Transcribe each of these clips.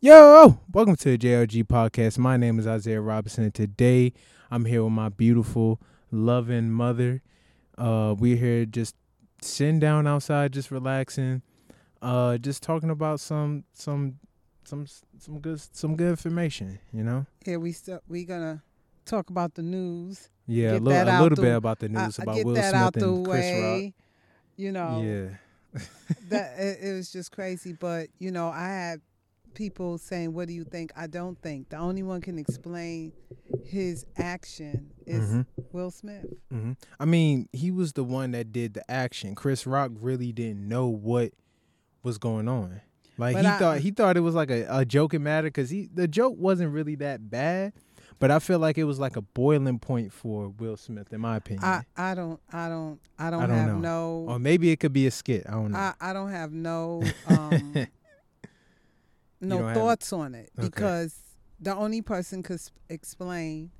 Yo, welcome to the JLG podcast. My name is Isaiah Robinson, and today I'm here with my beautiful, loving mother. Uh, we're here just sitting down outside, just relaxing, uh, just talking about some some some some good some good information. You know. Yeah, we still we gonna talk about the news. Yeah, a little, a little the- bit about the news I- about Will Smith and Chris way. You know, Yeah. that it, it was just crazy. But you know, I had people saying, "What do you think?" I don't think. The only one can explain his action is Mhm. Will Smith. hmm I mean, he was the one that did the action. Chris Rock really didn't know what was going on. Like But he I- thought he thought it was like a, a joking matter because he the joke wasn't really that bad, but I feel like it was like a boiling point for Will Smith, in my opinion. I, I don't I don't I don't, I don't have know. no or maybe it could be a skit. I don't know. I, I don't have no um no thoughts on it Okay. because the only person could explain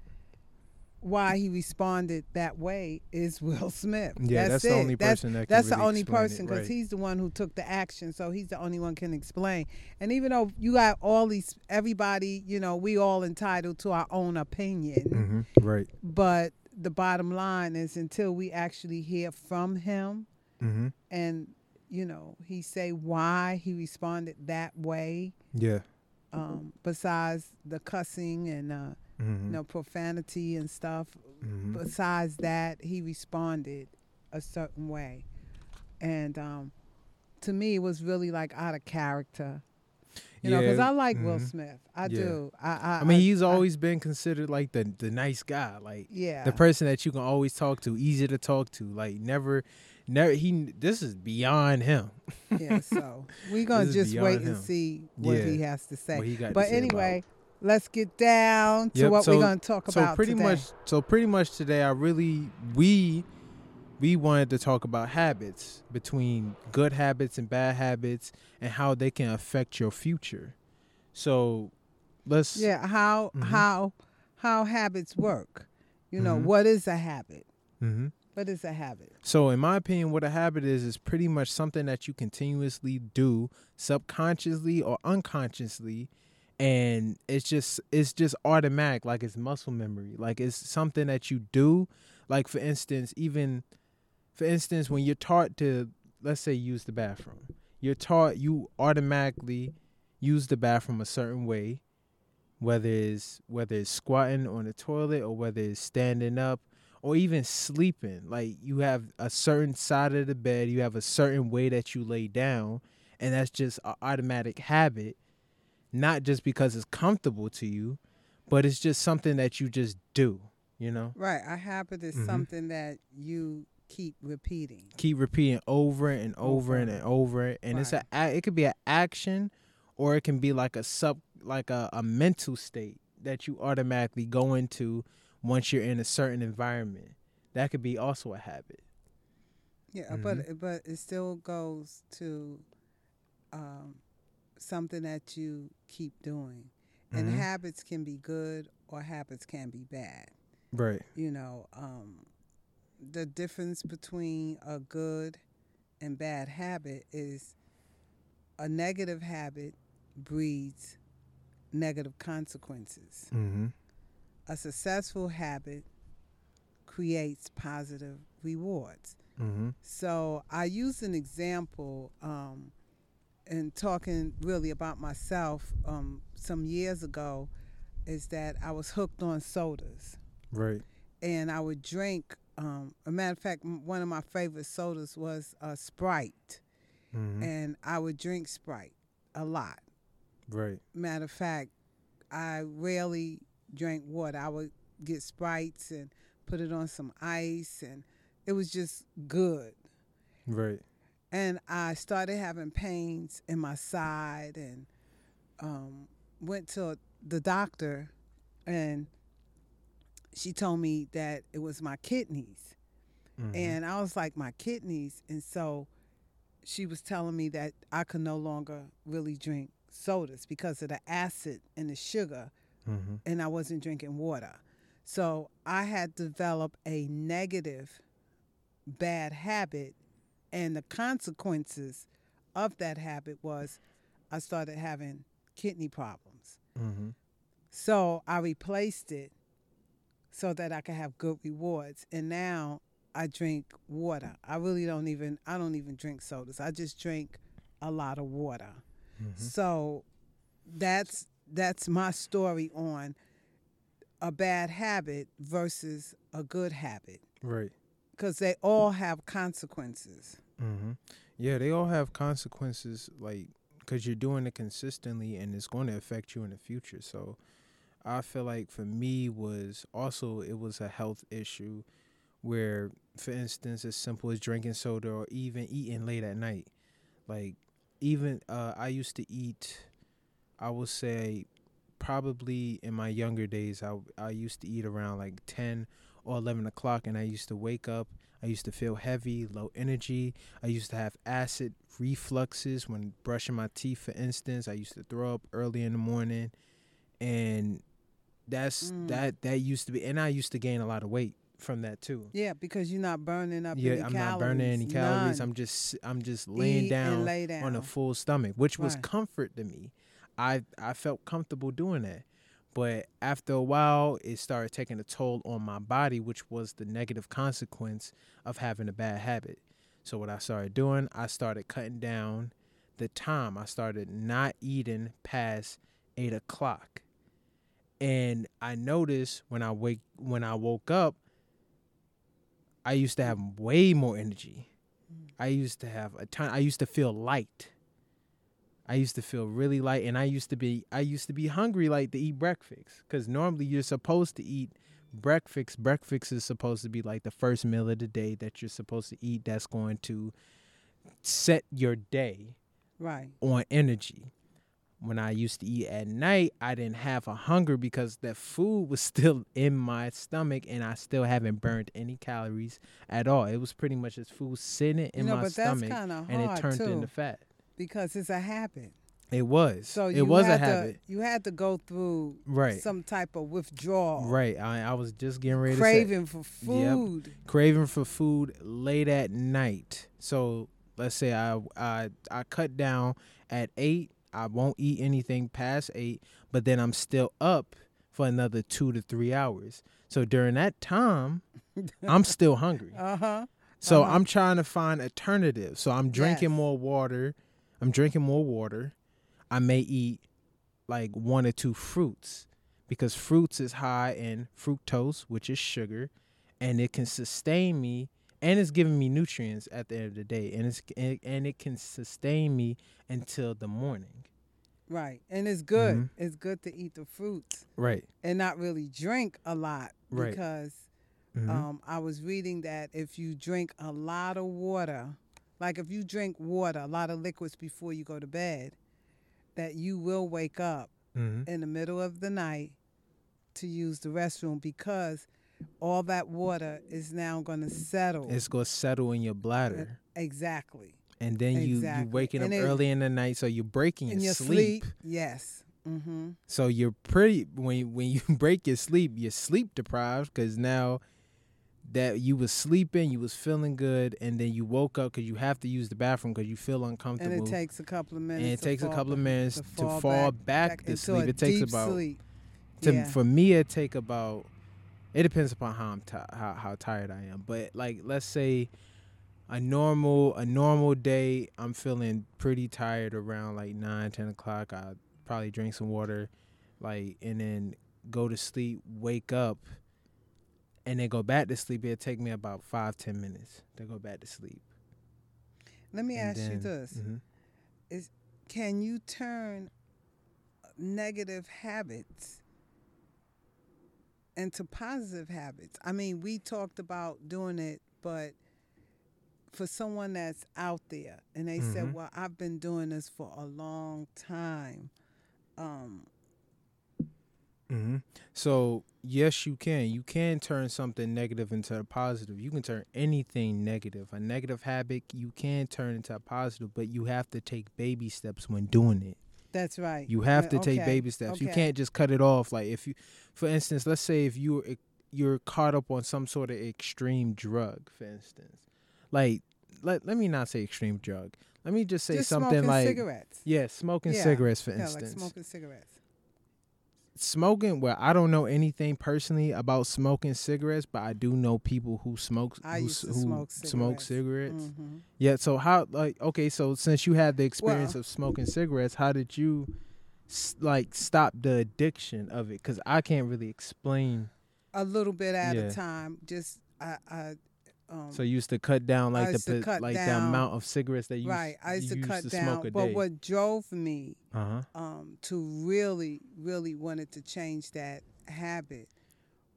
why he responded that way is Will Smith. yeah, that's, the it. only That's- person that. Can That's the only person because right. he's the one who took the action, so he's the only one can explain. And even though you got all these, everybody, you know, we all entitled to our own opinion, Mhm, right. but the bottom line is until we actually hear from him hmm and you know he say why he responded that way. Yeah. um besides the cussing and uh hmm you know profanity and stuff hmm besides that he responded a certain way. And um to me it was really like out of character. You know because i like will mhm. smith. I Yeah. do. I i, I mean, he's I- always been considered like the the nice guy, like yeah. the person that you can always talk to, easy to talk to, like never, never. He this is beyond him. yeah so we're gonna just wait beyond and see what Yeah. he has to say got to But say about anyway, let's get down to Yep, what so- we're going to talk so about pretty today. much so pretty much today i really we we wanted to talk about habits between good habits and bad habits and how they can affect your future so let's yeah, how Mhm. how how habits work. You know, Mhm. what is a habit? hmm What is a habit? so in my opinion what a habit is is pretty much something that you continuously do subconsciously or unconsciously and it's just it's just automatic like it's muscle memory. Like it's something that you do. Like for instance even for instance when you're taught to let's say use the bathroom. You're taught you automatically use the bathroom a certain way whether it's whether it's squatting on the toilet or whether it's standing up or even sleeping like you have a certain side of the bed you have a certain way that you lay down and that's just an automatic habit not just because it's comfortable to you but it's just something that you just do you know Right, a habit is Mhm. something that you keep repeating. keep repeating over and over, and, and over and it's a a it could be an action or it can be like a sub like a, a mental state that you automatically go into once you're in a certain environment that could be also a habit Yeah, Mhm. but but it still goes to um, something that you keep doing. And Mhm. habits can be good or habits can be bad. right you know, um, the difference between a good and bad habit is a negative habit breeds negative consequences. mm-hmm. A successful habit creates positive rewards. Mm-hmm. So I use an example um, in talking really about myself um, some years ago is that I was hooked on sodas. right and I would drink. Um, a matter of fact, one of my favorite sodas was uh, Sprite, mm-hmm. and I would drink Sprite a lot. right Matter of fact, I rarely drank water. I would get Sprites and put it on some ice, and it was just good. right And I started having pains in my side, and um, went to the doctor, and she told me that it was my kidneys. Mhm. And I was like, my kidneys. And so she was telling me that I could no longer really drink sodas because of the acid and the sugar, Mhm. and I wasn't drinking water. So I had developed a negative bad habit, and the consequences of that habit was I started having kidney problems. Mm-hmm. So I replaced it so that I could have good rewards. And now I drink water. I really don't even I don't even drink sodas. I just drink a lot of water. Mm-hmm. So that's that's my story on a bad habit versus a good habit Right. because they all have consequences. Mm-hmm. Yeah, they all have consequences, like because you're doing it consistently, and it's going to affect you in the future. So, I feel like for me was also it was a health issue, where, for instance, as simple as drinking soda or even eating late at night, like even uh, I used to eat, I would say, probably in my younger days, I I used to eat around like ten or eleven o'clock, and I used to wake up I used to feel heavy, low energy. I used to have acid refluxes when brushing my teeth, for instance. I used to throw up early in the morning, and that's Mm. that that used to be. And I used to gain a lot of weight from that too. Yeah, because you're not burning up any Yeah, I'm not burning any calories. None. I'm just I'm just laying down, lay down. on a full stomach, which was comfort to me. I I felt comfortable doing that. But after a while, it started taking a toll on my body, which was the negative consequence of having a bad habit. So what I started doing, I started cutting down the time. I started not eating past eight o'clock. And I noticed when I wake when I woke up, I used to have way more energy. Mm. I used to have a ton. I used to feel light. I used to feel really light, and I used to be I used to be hungry like to eat breakfast because normally you're supposed to eat breakfast. Breakfast is supposed to be like the first meal of the day that you're supposed to eat. That's going to set your day right. on energy. When I used to eat at night, I didn't have a hunger because that food was still in my stomach and I still haven't burned any calories at all. It was pretty much just food sitting in you know, my stomach and it turned too, into fat. Because it's a habit. It was. So it was a habit. To, you had to go through Right. some type of withdrawal, Right. I, I was just getting ready to say craving for food. craving for food late at night. So let's say I I I cut down at eight. I won't eat anything past eight, but then I'm still up for another two to three hours. So during that time, I'm still hungry. Uh huh. So Uh-huh. I'm trying to find alternatives. So I'm drinking Yes. more water. I'm drinking more water. I may eat like one or two fruits because fruits is high in fructose, which is sugar, and it can sustain me and it's giving me nutrients at the end of the day and it's and, it can sustain me until the morning. Right, and it's good. Mhm. It's good to eat the fruits Right. and not really drink a lot Right. because Mhm. um, I was reading that if you drink a lot of water, like if you drink water, a lot of liquids before you go to bed, that you will wake up Mhm. in the middle of the night to use the restroom because all that water is now going to settle. It's gonna settle in your bladder, exactly. and then you you waking And up it- early in the night, so you're breaking your your sleep. sleep, yes. Mm-hmm. So you're pretty when when you break your sleep, you're sleep deprived because now that you was sleeping, you was feeling good, and then you woke up because you have to use the bathroom because you feel uncomfortable. And it takes a couple of minutes. And it takes a fall couple of minutes to fall back to into sleep. a It takes about- sleep. to, yeah. For me, it take about. It depends upon how I'm ti how how tired I am, but like let's say a normal a normal day, I'm feeling pretty tired around like nine ten o'clock. I probably drink some water, like and then go to sleep, wake up, and they go back to sleep. It'll take me about five ten minutes to go back to sleep. Let me And ask you then- this: mhm. Can you turn negative habits into positive habits? I mean, we talked about doing it, but for someone that's out there and they Mhm. said, "Well, I've been doing this for a long time." Um, hmm So yes, you can. You can turn something negative into a positive. You can turn anything negative. A negative habit you can turn into a positive, but you have to take baby steps when doing it. that's right. You have Uh, to take okay, baby steps. You can't just cut it off. Like if you, for instance, let's say if you're you're caught up on some sort of extreme drug, for instance, like let let me not say extreme drug. let me just say Just something smoking like cigarettes. yeah, smoking Yeah. cigarettes for Yeah, instance. like smoking cigarettes. Smoking well i don't know anything personally about smoking cigarettes but i do know people who smoke I who, used to who smoke smoke cigarettes. cigarettes Mhm. yeah so how like okay so since you had the experience Well- of smoking cigarettes how did you like stop the addiction of it because i can't really explain A little bit at Yeah. a time. Just I, I um, so you used to cut down like the used to cut like the amount of cigarettes that you right. I used you to cut smoke down. a But day. what drove me uh-huh um, to really, really wanted to change that habit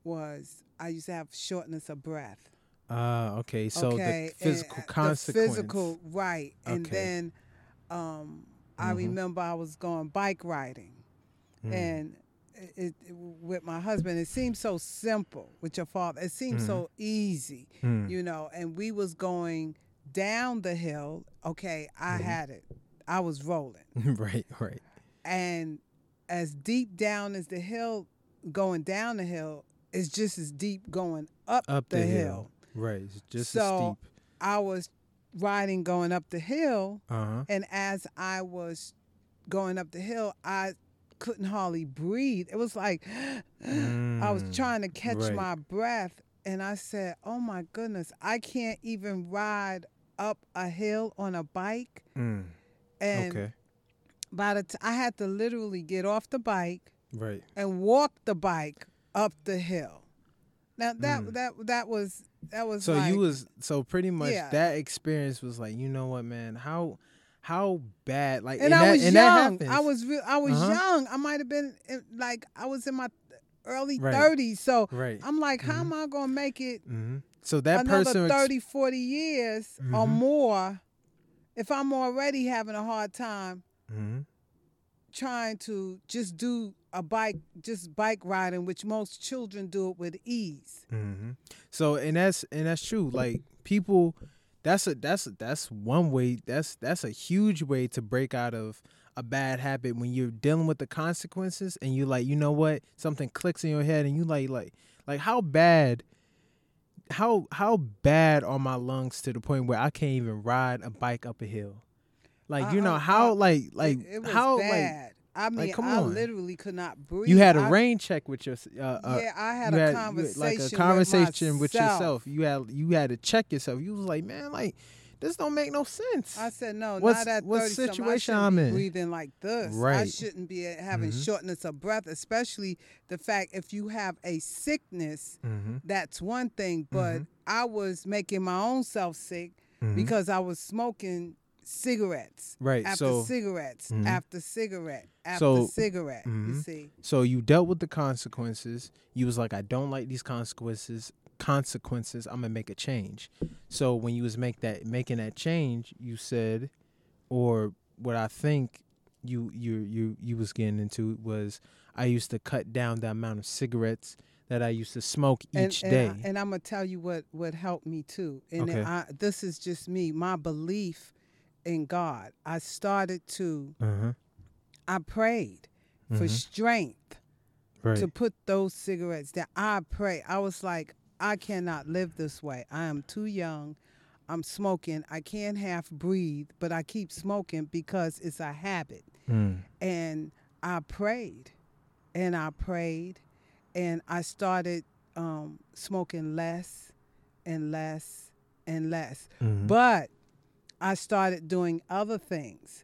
was I used to have shortness of breath. uh okay so okay, the physical and, uh, consequence The physical, right. And Okay. then um, I Mhm. remember I was going bike riding, Mm. and it, it, with my husband, it seemed so simple. With your father, it seemed so easy, Mm. you know. And we was going down the hill. Okay, I Mhm. had it. I was rolling, right right and as deep down as the hill, going down the hill, is just as deep going up, up the, the, hill. hill. right it's just So, as steep I was riding going up the hill, uh-huh and as I was going up the hill, I couldn't hardly breathe. It was like I was Mm, trying to catch right. my breath, and I said, "Oh my goodness, I can't even ride up a hill on a bike." Mm, And okay by the t- I had to literally get off the bike right and walk the bike up the hill. Now that Mm. that that was that was So like, you was so pretty much Yeah. that experience was like, you know what, man? How how bad like and, I that, was and young. I was real. I was Uh-huh. young. I might have been in, like I was in my early Right. 30s. So right. I'm like, how am I gonna make it hmm So that another person ex- 30, 40 years or Mhm. more if I'm already having a hard time Mhm. trying to just do a bike, just bike riding, which most children do it with ease. hmm So and that's and that's true. Like people, that's a that's that's one way. That's that's a huge way to break out of a bad habit when you're dealing with the consequences and you like you know what something clicks in your head and you like like like how bad. How how bad are my lungs to the point where I can't even ride a bike up a hill? Like you know how like like it, it was how bad. I mean, come I on. literally could not breathe. you had a I- rain check with your uh, uh, yeah, I had you a had- conversation, like a conversation with, with, yourself. You had you had to check yourself. You was like, man, like this don't make no sense. I said no, What's- not at what situation I'm in? breathing like this. right? I shouldn't be having Mhm. shortness of breath, especially the fact if you have a sickness, mm-hmm. that's one thing. But Mhm. I was making my own self sick Mm-hmm. because I was smoking cigarettes right. after So cigarettes Mhm. after cigarette after So- cigarette. You Mhm. see, so you dealt with the consequences. You was like, I don't like these consequences. Consequences. I'm gonna make a change. So when you was make that making that change, you said, or what I think you you you you was getting into was I used to cut down the amount of cigarettes that I used to smoke each and, day. And, I, and I'm gonna tell you what what helped me too. And Okay. I, this is just me, my belief in God. I started to. uh-huh. I prayed for Mhm. strength Right. to put those cigarettes down. I pray. I was like, I cannot live this way. I am too young. I'm smoking. I can't half breathe, but I keep smoking because it's a habit. Mm. And I prayed and I prayed and I started um, smoking less and less and less. Mhm. But I started doing other things.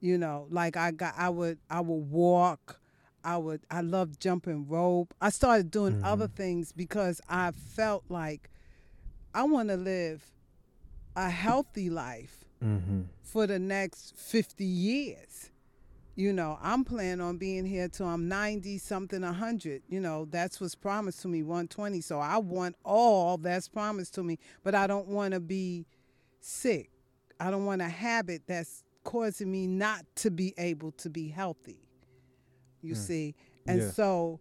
You know, like I got I would I would walk. I would I loved jumping rope. I started doing other things because I felt like I want to live a healthy life Mm-hmm. for the next 50 years. You know, I'm planning on being here till I'm 90 something 100. You know, that's what's promised to me 120. So I want all that's promised to me, but I don't want to be sick. I don't want a habit that's causing me not to be able to be healthy. You Mm. see? And Yeah. so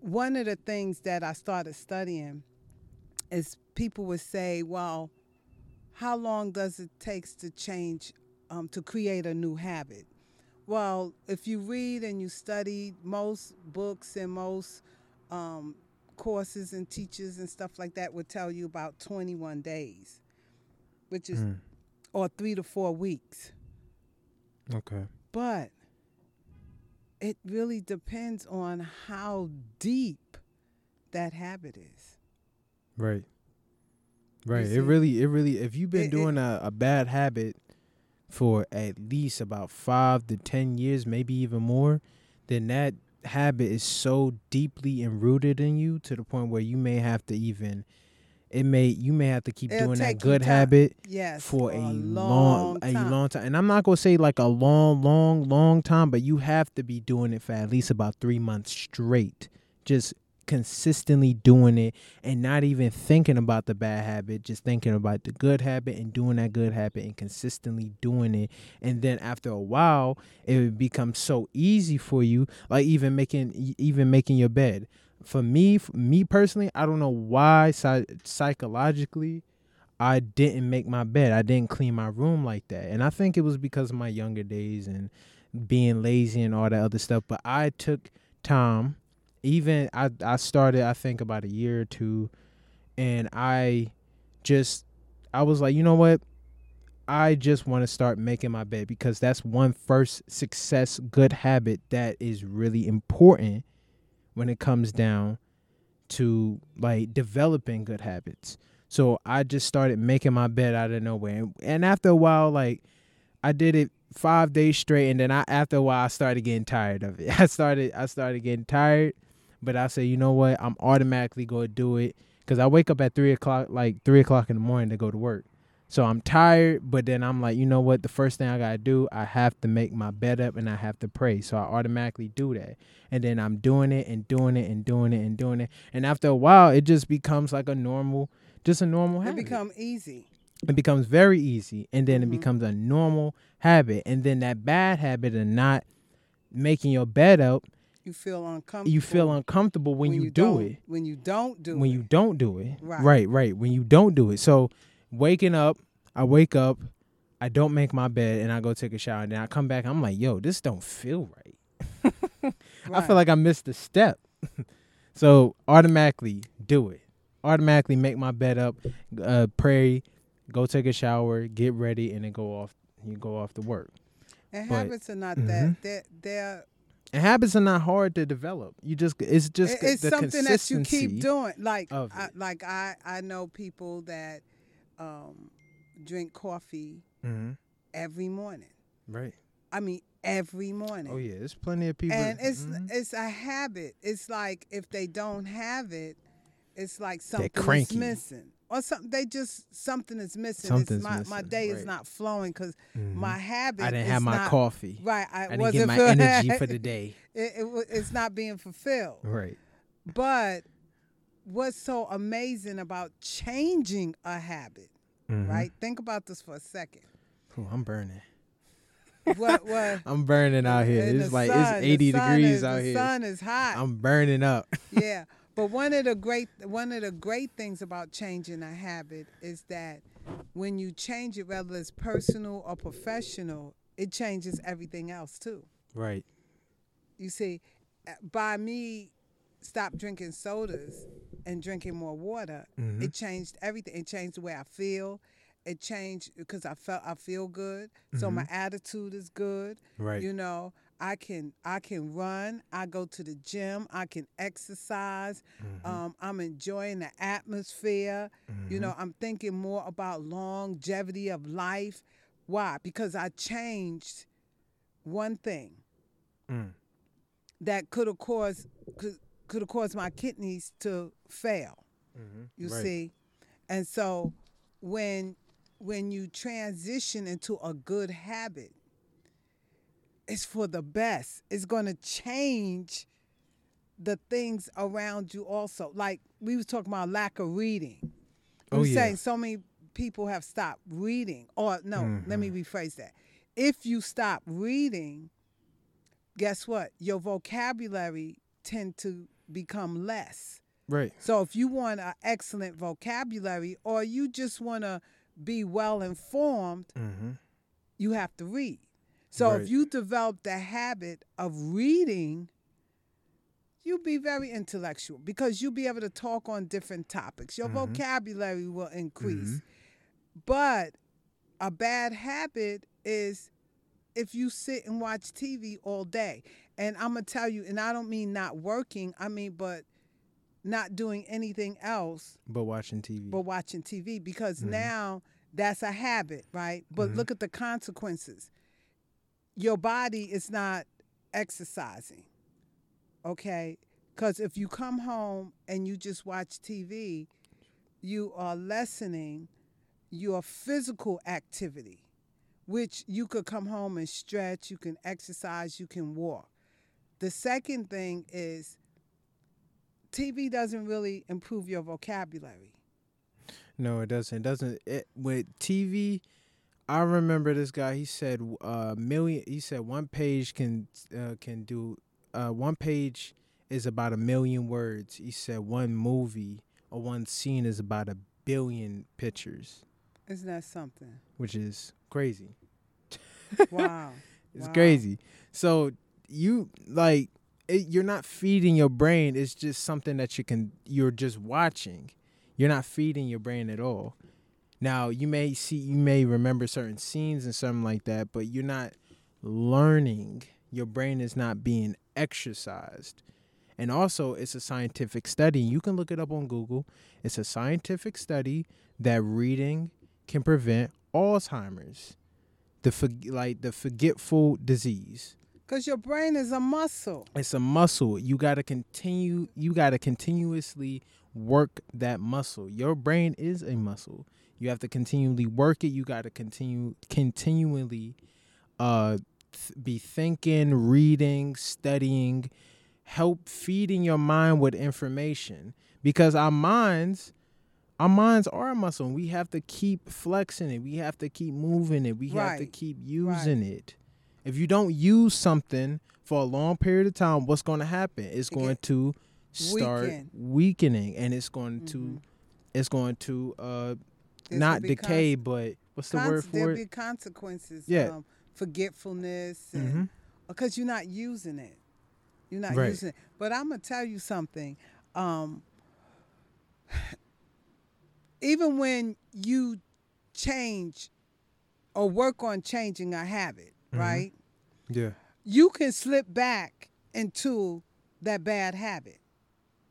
one of the things that I started studying is people would say, well, how long does it takes to change um, to create a new habit well if you read and you study most books and most um, courses and teachers and stuff like that would tell you about 21 days which is Mm. Or three to four weeks. Okay. But it really depends on how deep that habit is. Right. Right. It really, it really. If you've been it- it- doing a, a bad habit for at least about five to ten years, maybe even more, then that habit is so deeply enrooted in you to the point where you may have to even. It may you may have to keep It'll doing that good habit Yes. for a long, long, a long time. And I'm not gonna say like a long, long, long time, but you have to be doing it for at least about three months straight. Just consistently doing it and not even thinking about the bad habit, just thinking about the good habit and doing that good habit and consistently doing it. And then after a while, it would become so easy for you, like even making even making your bed. For me, for me personally, I don't know why psychologically I didn't make my bed. I didn't clean my room like that. And I think it was because of my younger days and being lazy and all that other stuff. But I took time. Even I I started I think about a year or two and I just I was like, you know what? I just want to start making my bed because that's one first success good habit that is really important when it comes down to like developing good habits. So I just started making my bed out of nowhere. And, and after a while, like I did it five days straight and then I after a while I started getting tired of it. I started I started getting tired, but I said, you know what, I'm automatically gonna do it. Cause I wake up at three o'clock like three o'clock in the morning to go to work. So I'm tired, but then I'm like, you know what? The first thing I gotta do, I have to make my bed up and I have to pray. So I automatically do that. And then I'm doing it and doing it and doing it and doing it. And after a while, it just becomes like a normal, just a normal habit. It habit. become easy. it becomes very easy. And then Mhm. it becomes a normal habit. And then that bad habit of not making your bed up, You feel uncomfortable. you feel uncomfortable when, you, do don't- it When you don't do when it. When you don't do it. Right. right, right. When you don't do it. So waking up, I wake up, I don't make my bed, and I go take a shower, and then I come back. I'm like, yo, this don't feel right. I feel like I missed a step. so automatically do it. Automatically make my bed up, uh, pray, go take a shower, get ready, and then go off. You go off to work. and but- habits are not Mhm. that. They're, they're And habits are not hard to develop. You just it's just it's something that you keep doing. Like I, like I I know people that um, drink coffee Mhm. every morning. Right. I mean every morning. Oh yeah, there's plenty of people. and it's Mhm. it's a habit. It's like if they don't have it, it's like something cranky. is missing, or something. They just something is missing. Something's it's my, my missing, day is not flowing because Mhm. my habit. I didn't have my not, coffee. Right, I, I didn't wasn't get my feel- energy for the day. it, it, it's not being fulfilled. Right. But what's so amazing about changing a habit, Mhm. right? Think about this for a second. Ooh, I'm burning. What what? I'm burning out here. and It's like sun- it's 80 degrees is- out the here. sun is hot. I'm burning up. yeah, but one of the great one of the great things about changing a habit is that when you change it, whether it's personal or professional, it changes everything else too. right. You see, uh, by me stop drinking sodas and drinking more water, Mhm. it changed everything. It changed the way I feel. It changed because I felt I feel good, so my attitude is good. Mm-hmm. Right. You know, I can I can run. I go to the gym. I can exercise. Mm-hmm. Um, I'm enjoying the atmosphere. You know, I'm thinking more about longevity of life. Why? Because I changed one thing Mm. that could have caused could have caused my kidneys to fail. You Right. see, and so when when you transition into a good habit, it's for the best. It's going to change the things around you also. Like we was talking about lack of reading. We Oh, was yeah. saying so many people have stopped reading. Or no, let me Mm-hmm. rephrase that. If you stop reading, guess what? Your vocabulary tend to become less. Right. So if you want an excellent vocabulary or you just want to be well informed, Mm-hmm. you have to read. So Right. if you develop the habit of reading, you'll be very intellectual because you'll be able to talk on different topics. Your vocabulary will increase. But a bad habit is if you sit and watch TV all day. And I'm gonna tell you, and I don't mean not working. I mean, but not doing anything else But watching TV. but watching TV because Mhm. now that's a habit, right? But Mhm. look at the consequences. Your body is not exercising, okay? Because if you come home and you just watch TV, you are lessening your physical activity, which you could come home and stretch, you can exercise, you can walk. The second thing is TV doesn't really improve your vocabulary. No, it doesn't. It doesn't. It, with TV, I remember this guy. He said uh, million. He said one page can uh, can do. Uh, one page is about a million words. He said one movie or one scene is about a billion pictures, Isn't that something? which is crazy. Wow. It's Wow. crazy. So you like it, you're not feeding your brain. It's just something that you can. You're just watching. You're not feeding your brain at all. Now you may see, you may remember certain scenes and something like that, but you're not learning. Your brain is not being exercised. And also, it's a scientific study. You can look it up on Google. It's a scientific study that reading can prevent Alzheimer's, the forg like the forgetful disease. Because your brain is a muscle. It's a muscle. You got to continue. You got to continuously work that muscle. Your brain is a muscle. You have to continually work it. You got to continue continually uh th- be thinking, reading, studying, help feeding your mind with information because our minds our minds are a muscle and we have to keep flexing it. We have to keep moving it. We have to keep using it. If you don't use something for a long period of time, what's going to happen? It's It going to start weaken. weakening and it's going Mhm. to it's going to uh not gonna decay but what's the cons- word for it? There'll it? be consequences. Yeah. Um, forgetfulness. Because you're not using it. You're not Right. using it. But I'm going to tell you something. Um, even when you change or work on changing a habit, Mhm. right? Yeah. You can slip back into that bad habit.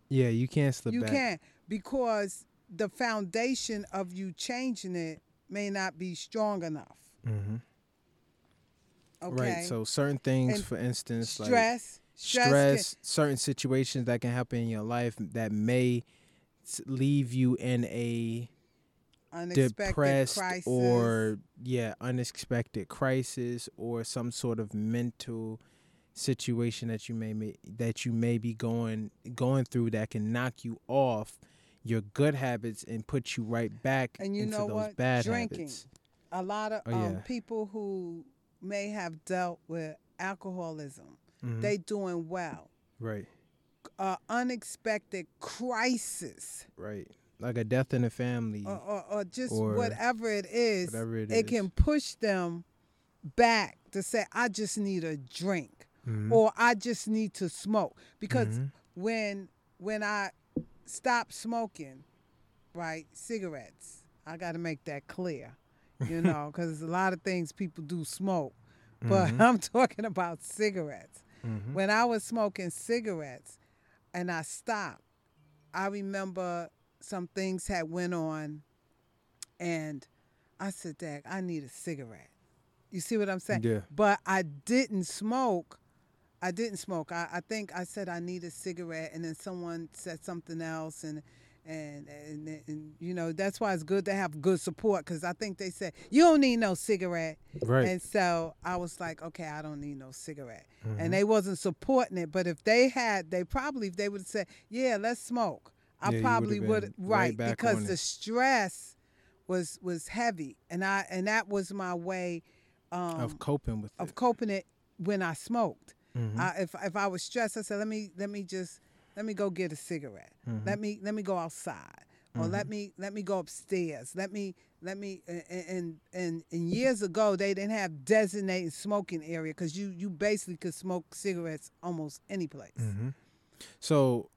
Yeah, you can't slip you back. You can't because the foundation of you changing it may not be strong enough. hmm Okay. Right. So certain things, And for instance, like stress, stress, stress, certain situations that can happen in your life that may leave you in a unexpected depressed crisis, or yeah, unexpected crisis or some sort of mental situation that you may, may that you may be going going through that can knock you off your good habits and put you right back And you into know those what? bad Drinking. habits. a lot of Oh, um, yeah. people who may have dealt with alcoholism, Mhm. they doing well. right, Uh, unexpected crisis right, like a death in the family, or, or, or just Or whatever it is, whatever it it is. can push them back to say, I just need a drink Mhm. or I just need to smoke. Because Mhm. when when I stopped smoking, right, cigarettes, I got to make that clear, you know, because a lot of things people do smoke, but Mhm. I'm talking about cigarettes. Mhm. When I was smoking cigarettes and I stopped, I remember some things had went on and I said, Dad, I need a cigarette. You see what I'm saying? Yeah. But I didn't smoke. I didn't smoke. I, I think I said I need a cigarette and then someone said something else and and and, and you know that's why it's good to have good support because I think they said you don't need no cigarette right, and so I was like, okay, I don't need no cigarette. Mhm. And they wasn't supporting it. But if they had, they probably, if they would have said, yeah, let's smoke, I you probably would, right, because the it. stress was was heavy, and I and that was my way um, of coping with of it. coping it when I smoked. Mhm. I, if if I was stressed, I said, let me let me just let me go get a cigarette. Mhm. Let me let me go outside, or let me let me go upstairs. Let me let me and and and, years ago they didn't have designated smoking area because you you basically could smoke cigarettes almost any place. hmm So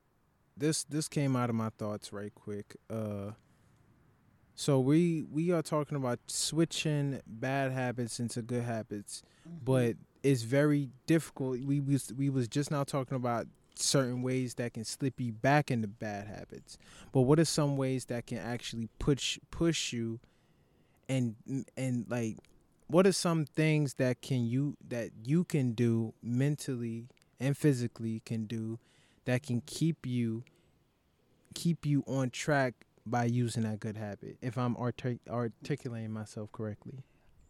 this this came out of my thoughts right quick. Uh So we we are talking about switching bad habits into good habits, but it's very difficult. We was we was just now talking about certain ways that can slip you back into bad habits. But what are some ways that can actually push push you and and like what are some things that can you that you can do mentally and physically can do that can keep you keep you on track by using that good habit if i'm artic- articulating myself correctly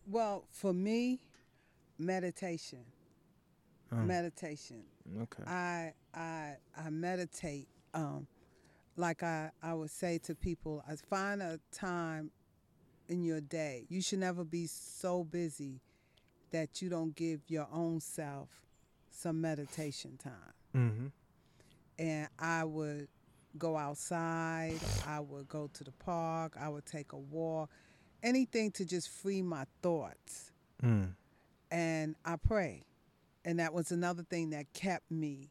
Well, for me, meditation. Um, Meditation. okay I I I meditate. Um, like I I would say to people, I find a time in your day. You should never be so busy that you don't give your own self some meditation time. mm-hmm. And I would go outside. I would go to the park. I would take a walk. Anything to just free my thoughts mm. and I pray. And that was another thing that kept me.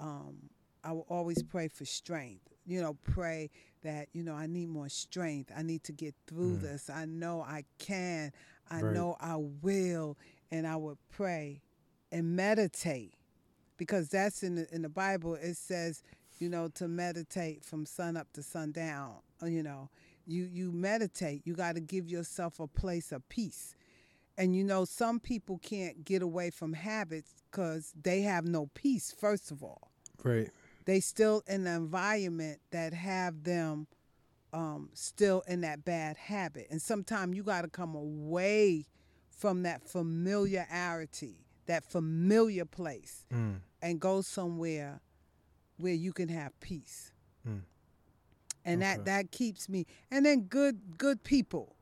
Um, I will always pray for strength. You know, pray that, you know, I need more strength. I need to get through Mm. this. I know I can. I Right. know I will. And I would pray and meditate because that's in the, in the Bible. It says, you know, to meditate from sun up to sundown. You know, you, you meditate. You got to give yourself a place of peace. And you know, some people can't get away from habits because they have no peace, first of all. right They still in an environment that have them um, still in that bad habit. And sometimes you got to come away from that familiarity, that familiar place, mm. and go somewhere where you can have peace. Mm. And Okay. that that keeps me. And then good good people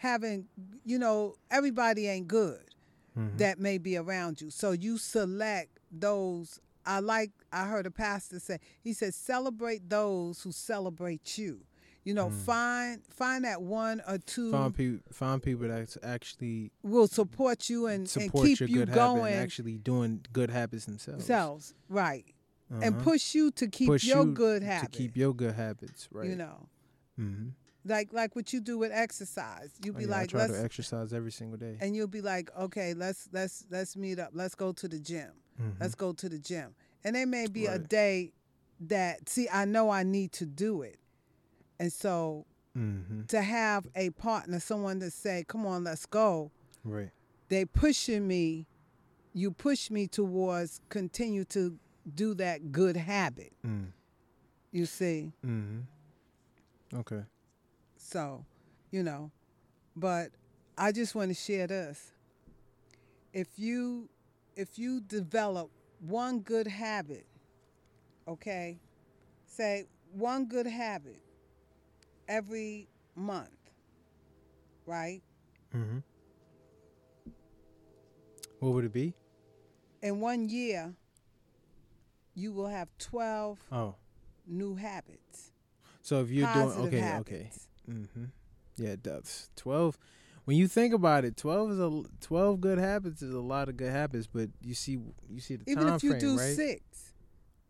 having, you know, everybody ain't good Mhm. that may be around you. So you select those. I like. I heard a pastor say. He said, "Celebrate those who celebrate you." You know, find find that one or two Mm. find people find people that actually will support you and, and keep your you good habit going. and actually doing good habits themselves Selves, right, and Uh-huh. push you to keep Push your you good to keep your good habits right You know, mm-hmm. Like like what you do with exercise. You Oh, be yeah, I like, try let's to exercise every single day and you'll be like, okay, let's let's let's meet up. Let's go to the gym. Mhm. Let's go to the gym. And there may be a day that see, I know I need to do it. And so Mhm. to have a partner, someone to say, Come on, let's go, right they pushing me, you push me towards continue to do that good habit. mm. You see? mm-hmm. okay So, you know, but I just want to share this. If you if you develop one good habit, okay? Say one good habit every month, right? mm-hmm. what would it be In one year, you will have 12 oh new habits. so if you're doing okay habits. okay mm-hmm. yeah that's 12 when you think about it 12 is a 12 good habits is a lot of good habits but you see you see the Even time if you frame do right 6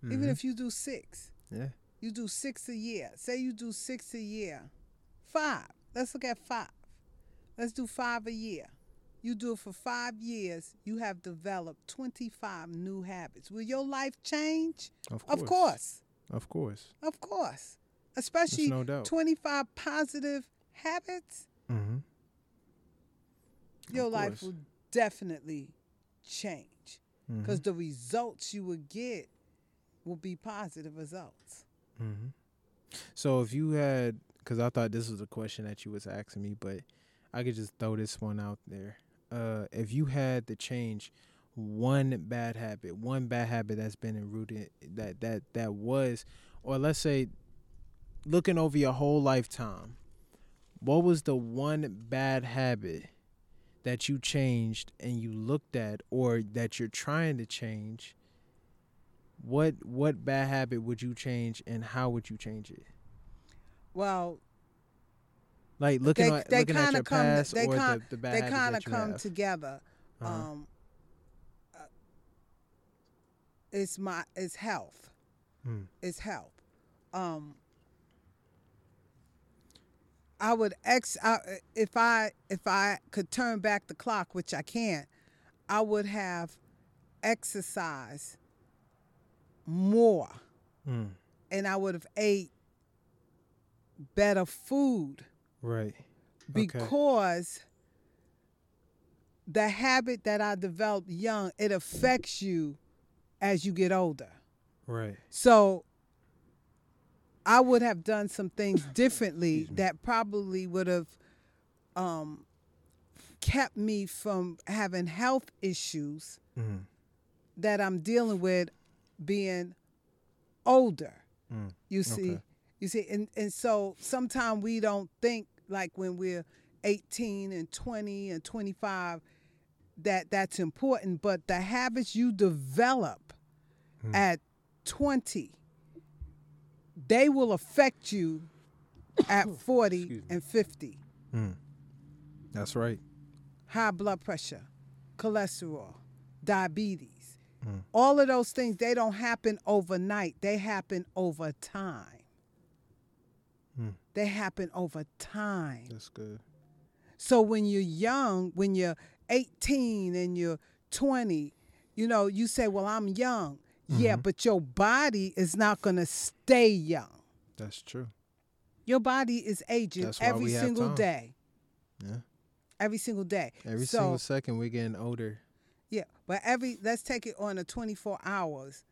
even Mhm. if you do six, yeah You do six a year. Say you do six a year. Five. Let's look at five. Let's do five a year. You do it for five years, you have developed 25 new habits. Will your life change? of course Of course. of course Of course. Especially no 25 positive habits, mm-hmm. your life will definitely change. Mm-hmm. Because the results you will get will be positive results. hmm So if you had, because I thought this was a question that you was asking me, but I could just throw this one out there. Uh, if you had to change one bad habit, one bad habit that's been rooted that that that was, or let's say, looking over your whole lifetime, what was the one bad habit that you changed and you looked at, or that you're trying to change? What what bad habit would you change, and how would you change it? Well, Like looking they, at they looking at your come. past They or kind. the, the bad They kind of come have. together. Uh-huh. Um, uh, it's my. It's health. Mm. It's health. Um, I would ex I, if I if I could turn back the clock, which I can't, I would have exercised more Mm. and I would have ate better food Right. because the habit that I developed young, it affects you as you get older. Right. So I would have done some things differently that probably would have um, kept me from having health issues Mm. that I'm dealing with being older. Mm. You see, Okay. you see, and and so sometimes we don't think like when we're 18 and 20 and 25 that that's important, but the habits you develop Hmm. at 20 they will affect you at 40 and 50. Mm. That's right. High blood pressure, cholesterol, diabetes. Mm. All of those things they don't happen overnight. They happen over time. Mm. They happen over time. That's good. So when you're young, when you're 18 and you're 20, you know, you say, "Well, I'm young." Yeah, Mhm. but your body is not going to stay young. That's true. Your body is aging every single day. Yeah. Every single day. Every so, single second we're getting older. Yeah, but every let's take it on a 24 hours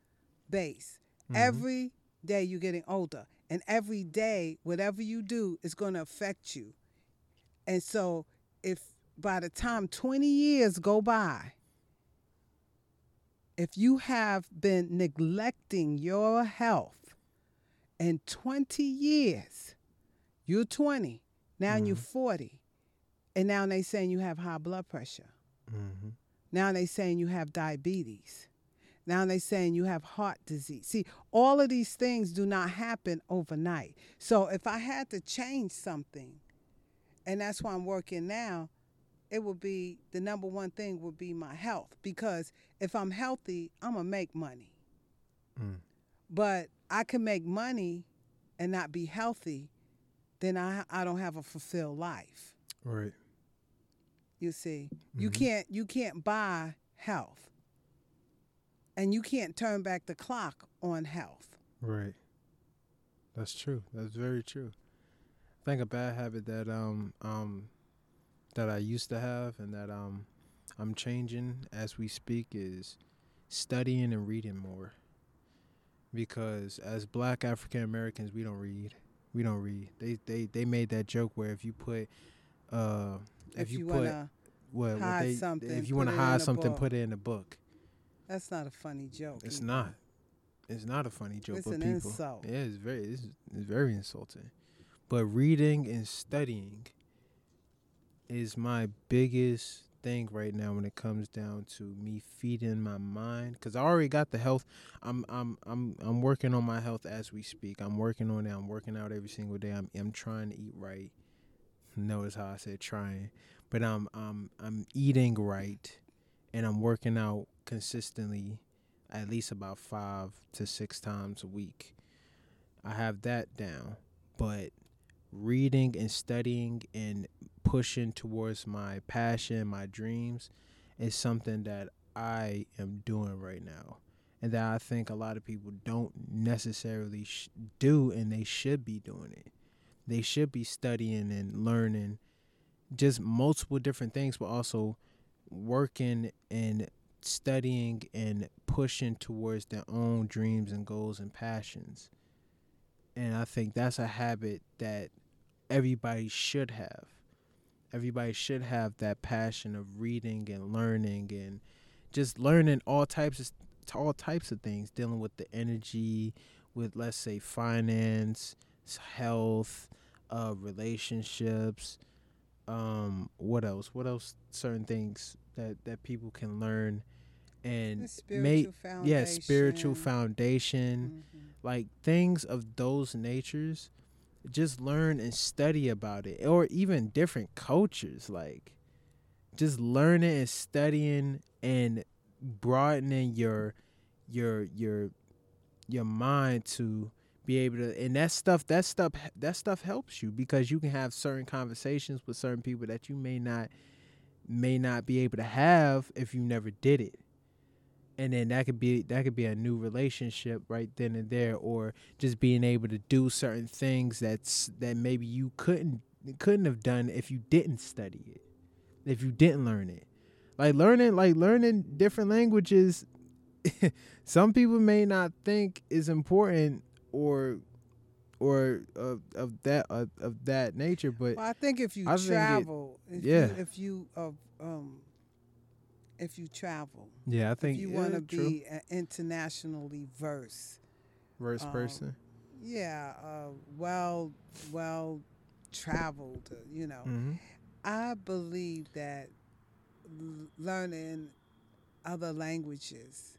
base. Mhm. Every day you're getting older, and every day whatever you do is going to affect you. And so if by the time 20 years go by, if you have been neglecting your health in 20 years, you're 20, now you're Mhm. 40, and now they saying you have high blood pressure. Mm-hmm. Now they saying you have diabetes. Now they saying you have heart disease. See, all of these things do not happen overnight. So if I had to change something, and that's why I'm working now, it would be the number one thing would be my health. Because if I'm healthy, I'm gonna make money. Mm. But I can make money and not be healthy, then I I don't have a fulfilled life. Right. You see, you Mhm. can't you can't buy health, and you can't turn back the clock on health. Right. That's true. That's very true. I think a bad habit that um um that I used to have and that um I'm changing as we speak is studying and reading more. Because as black African Americans we don't read. We don't read. They they they made that joke where if you put uh if, If, you, you, put wanna, what, what hide they, something, if you want to hide something book. put it in a book. that's not a funny joke. It's either. not. It's not a funny joke, It's an people. insult. Yeah, it's very, it's, it's very insulting. But reading and studying is my biggest thing right now when it comes down to me feeding my mind. Cause I already got the health. I'm, I'm, I'm, I'm working on my health as we speak. I'm working on it. I'm working out every single day. I'm, I'm trying to eat right. Notice how I said trying, but I'm, I'm, I'm eating right, and I'm working out consistently at least about five to six times a week. I have that down. But reading and studying and pushing towards my passion, my dreams, is something that I am doing right now. And that I think a lot of people don't necessarily sh- do, and they should be doing it. They should be studying and learning just multiple different things, but also working and studying and pushing towards their own dreams and goals and passions. And I think that's a habit that everybody should have. Everybody should have that passion of reading and learning and just learning all types of all types of things dealing with the energy with let's say finance, health, uh relationships, um what else? What else certain things that that people can learn and make yeah, spiritual foundation, Mhm. like things of those natures. Just learn and study about it, or even different cultures. Like, just learning and studying and broadening your your your your mind to be able to and that stuff that stuff that stuff helps you because you can have certain conversations with certain people that you may not may not be able to have if you never did it and then that could be that could be a new relationship right then and there or just being able to do certain things that's that maybe you couldn't couldn't have done if you didn't study it if you didn't learn it like learning like learning different languages some people may not think is important or or of, of that of, of that nature but Well, I think if you I travel, if yeah. you, if you uh, um, if you travel, yeah i if think you yeah, want to be uh, internationally versed, verse um, person yeah, uh, well, well traveled, uh, you know. hmm I believe that learning other languages,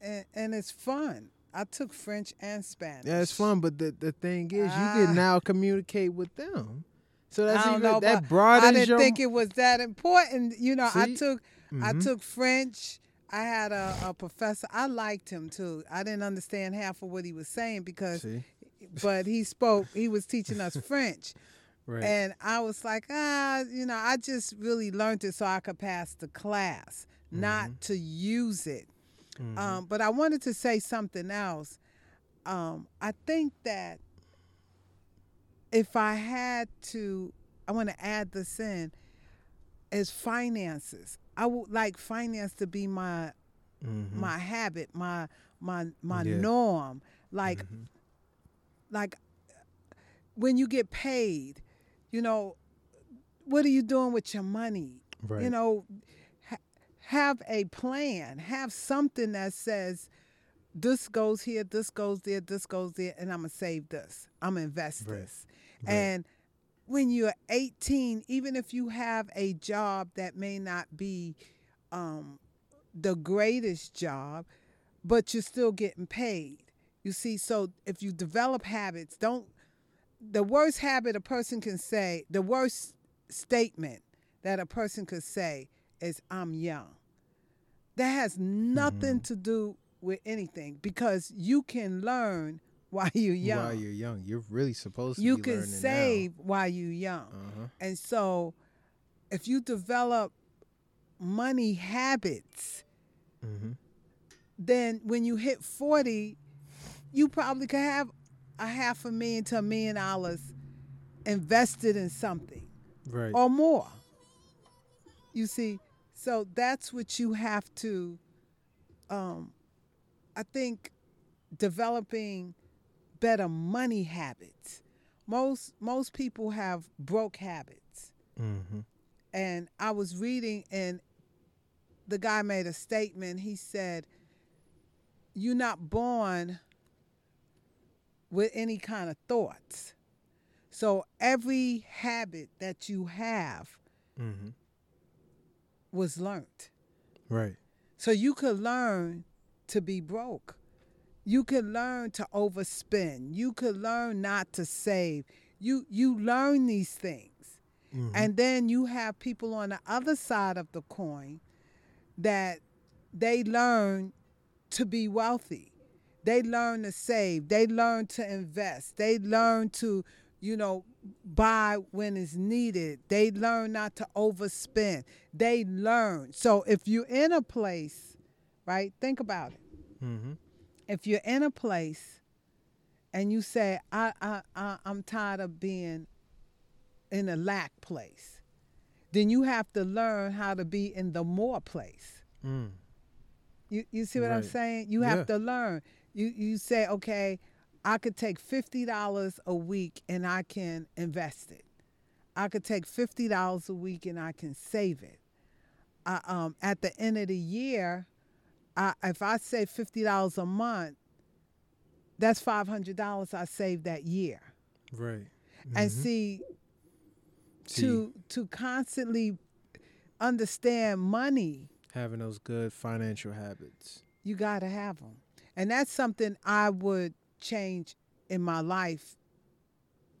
and, and it's fun. I took French and Spanish. Yeah, it's fun, but the the thing is, you Ah. can now communicate with them. So that's I even know, that broadens I didn't your. think it was that important. You know, I took I Mhm. took French. I had a, a professor. I liked him too. I didn't understand half of what he was saying because, See, but he spoke. He was teaching us French, right? and I was like, ah, you know, I just really learned it so I could pass the class, not to use it. Mhm. Um, but I wanted to say something else. Um, I think that if I had to, I want to add this in, is finances. I would like finance to be my Mhm. my habit, my my my Yeah. norm. Like Mhm. like when you get paid, you know, what are you doing with your money? right. you know ha- have a plan have something that says this goes here this goes there this goes there and i'm gonna save this i'm gonna invest Right. this Right. and when you're 18 even if you have a job that may not be um, the greatest job but you're still getting paid you see so if you develop habits don't the worst habit a person can say the worst statement that a person could say is I'm young. That has nothing to do with anything because you can learn while you're young. While you're young, you're really supposed to. you can save while you're young. Uh huh. And so if you develop money habits, hmm then when you hit 40, you probably could have a half a million to a million dollars invested in something. Right. or more. You see, so that's what you have to. Um, I think developing better money habits. Most most people have broke habits, Mm-hmm. and I was reading, and the guy made a statement. He said, "You're not born with any kind of thoughts." So every habit that you have Mm-hmm. was learned. Right. So you could learn to be broke. You can learn to overspend. You can learn not to save. You you learn these things. Mhm. And then you have people on the other side of the coin that they learn to be wealthy. They learn to save. They learn to invest. They learn to, you know, buy when it's needed. They learn not to overspend. They learn. So if you're in a place, right, think about it. Mm-hmm. If you're in a place and you say, I, I, I, I'm tired of being in a lack place, then you have to learn how to be in the more place. Mm. You you see what I'm saying? You Yeah. have to learn. You you say, okay, I could take fifty dollars a week and I can invest it. I could take fifty dollars a week and I can save it. I, um, at the end of the year, I, if I save fifty dollars a month, that's five hundred dollars I saved that year. Right. And Mhm. see, See, to to constantly understand money having those good financial habits. you got to have them. And that's something I would change in my life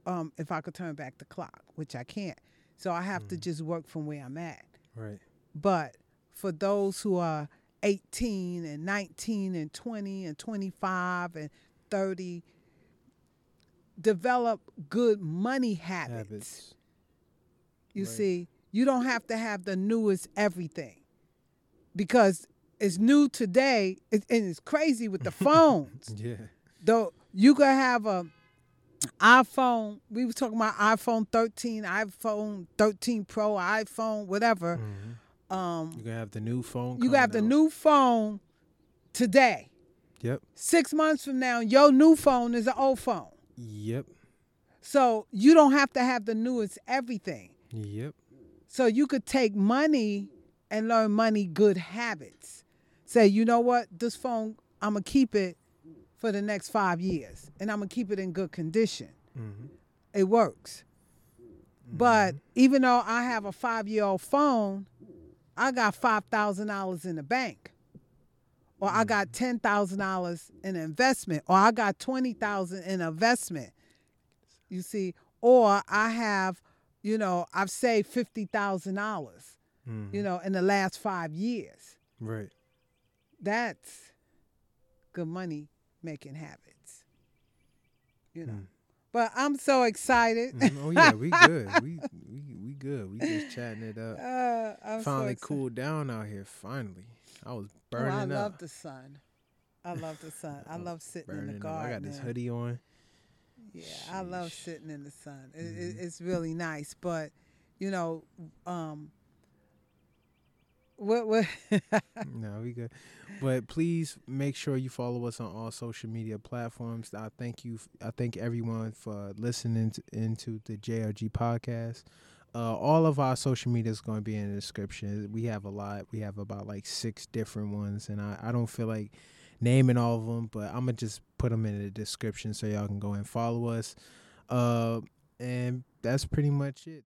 um, if I could turn back the clock, which I can't. So I have to just work from where I'm at. Right. But for those who are 18 and 19 and 20 and 25 and 30, develop good money habits. Habits. You Right. see, you don't have to have the newest everything because it's new today and it's crazy with the phones. Yeah. Though you could have a iPhone. We were talking about iPhone 13, iPhone 13 Pro, iPhone, whatever. Mhm. Um, You can have the new phone. you got coming the new phone today. Yep. Six months from now, your new phone is an old phone. Yep. So you don't have to have the newest everything. Yep. So you could take money and learn money good habits. Say, you know what, this phone, I'm gonna keep it for the next five years, and I'm gonna keep it in good condition. hmm It works. But even though I have a five year old phone, I got five thousand dollars in the bank, or I got ten thousand dollars in investment, or I got twenty thousand in investment. You see, or I have, you know, I've saved fifty thousand dollars, Mhm. you know, in the last five years. Right. That's good money making habits. You know. Mm. But I'm so excited. Mhm. Oh yeah, we good. We we we good. We just chatting it up. Uh, so Finally excited. cooled down out here. Finally, I was Oh, burning I up. love the sun. I love the sun. I was love sitting in the up. garden. I got this hoodie on. Yeah, I love sitting in the sun. It, it, Mhm. it's really nice. But you know, um, what what? no, we good. But please make sure you follow us on all social media platforms. I thank you. I thank everyone for listening to, into the JRG podcast. Uh, all of our social media is going to be in the description. We have a lot. We have about like six different ones, and I, I don't feel like naming all of them, but I'm gonna just put them in the description so y'all can go and follow us. Uh, and that's pretty much it.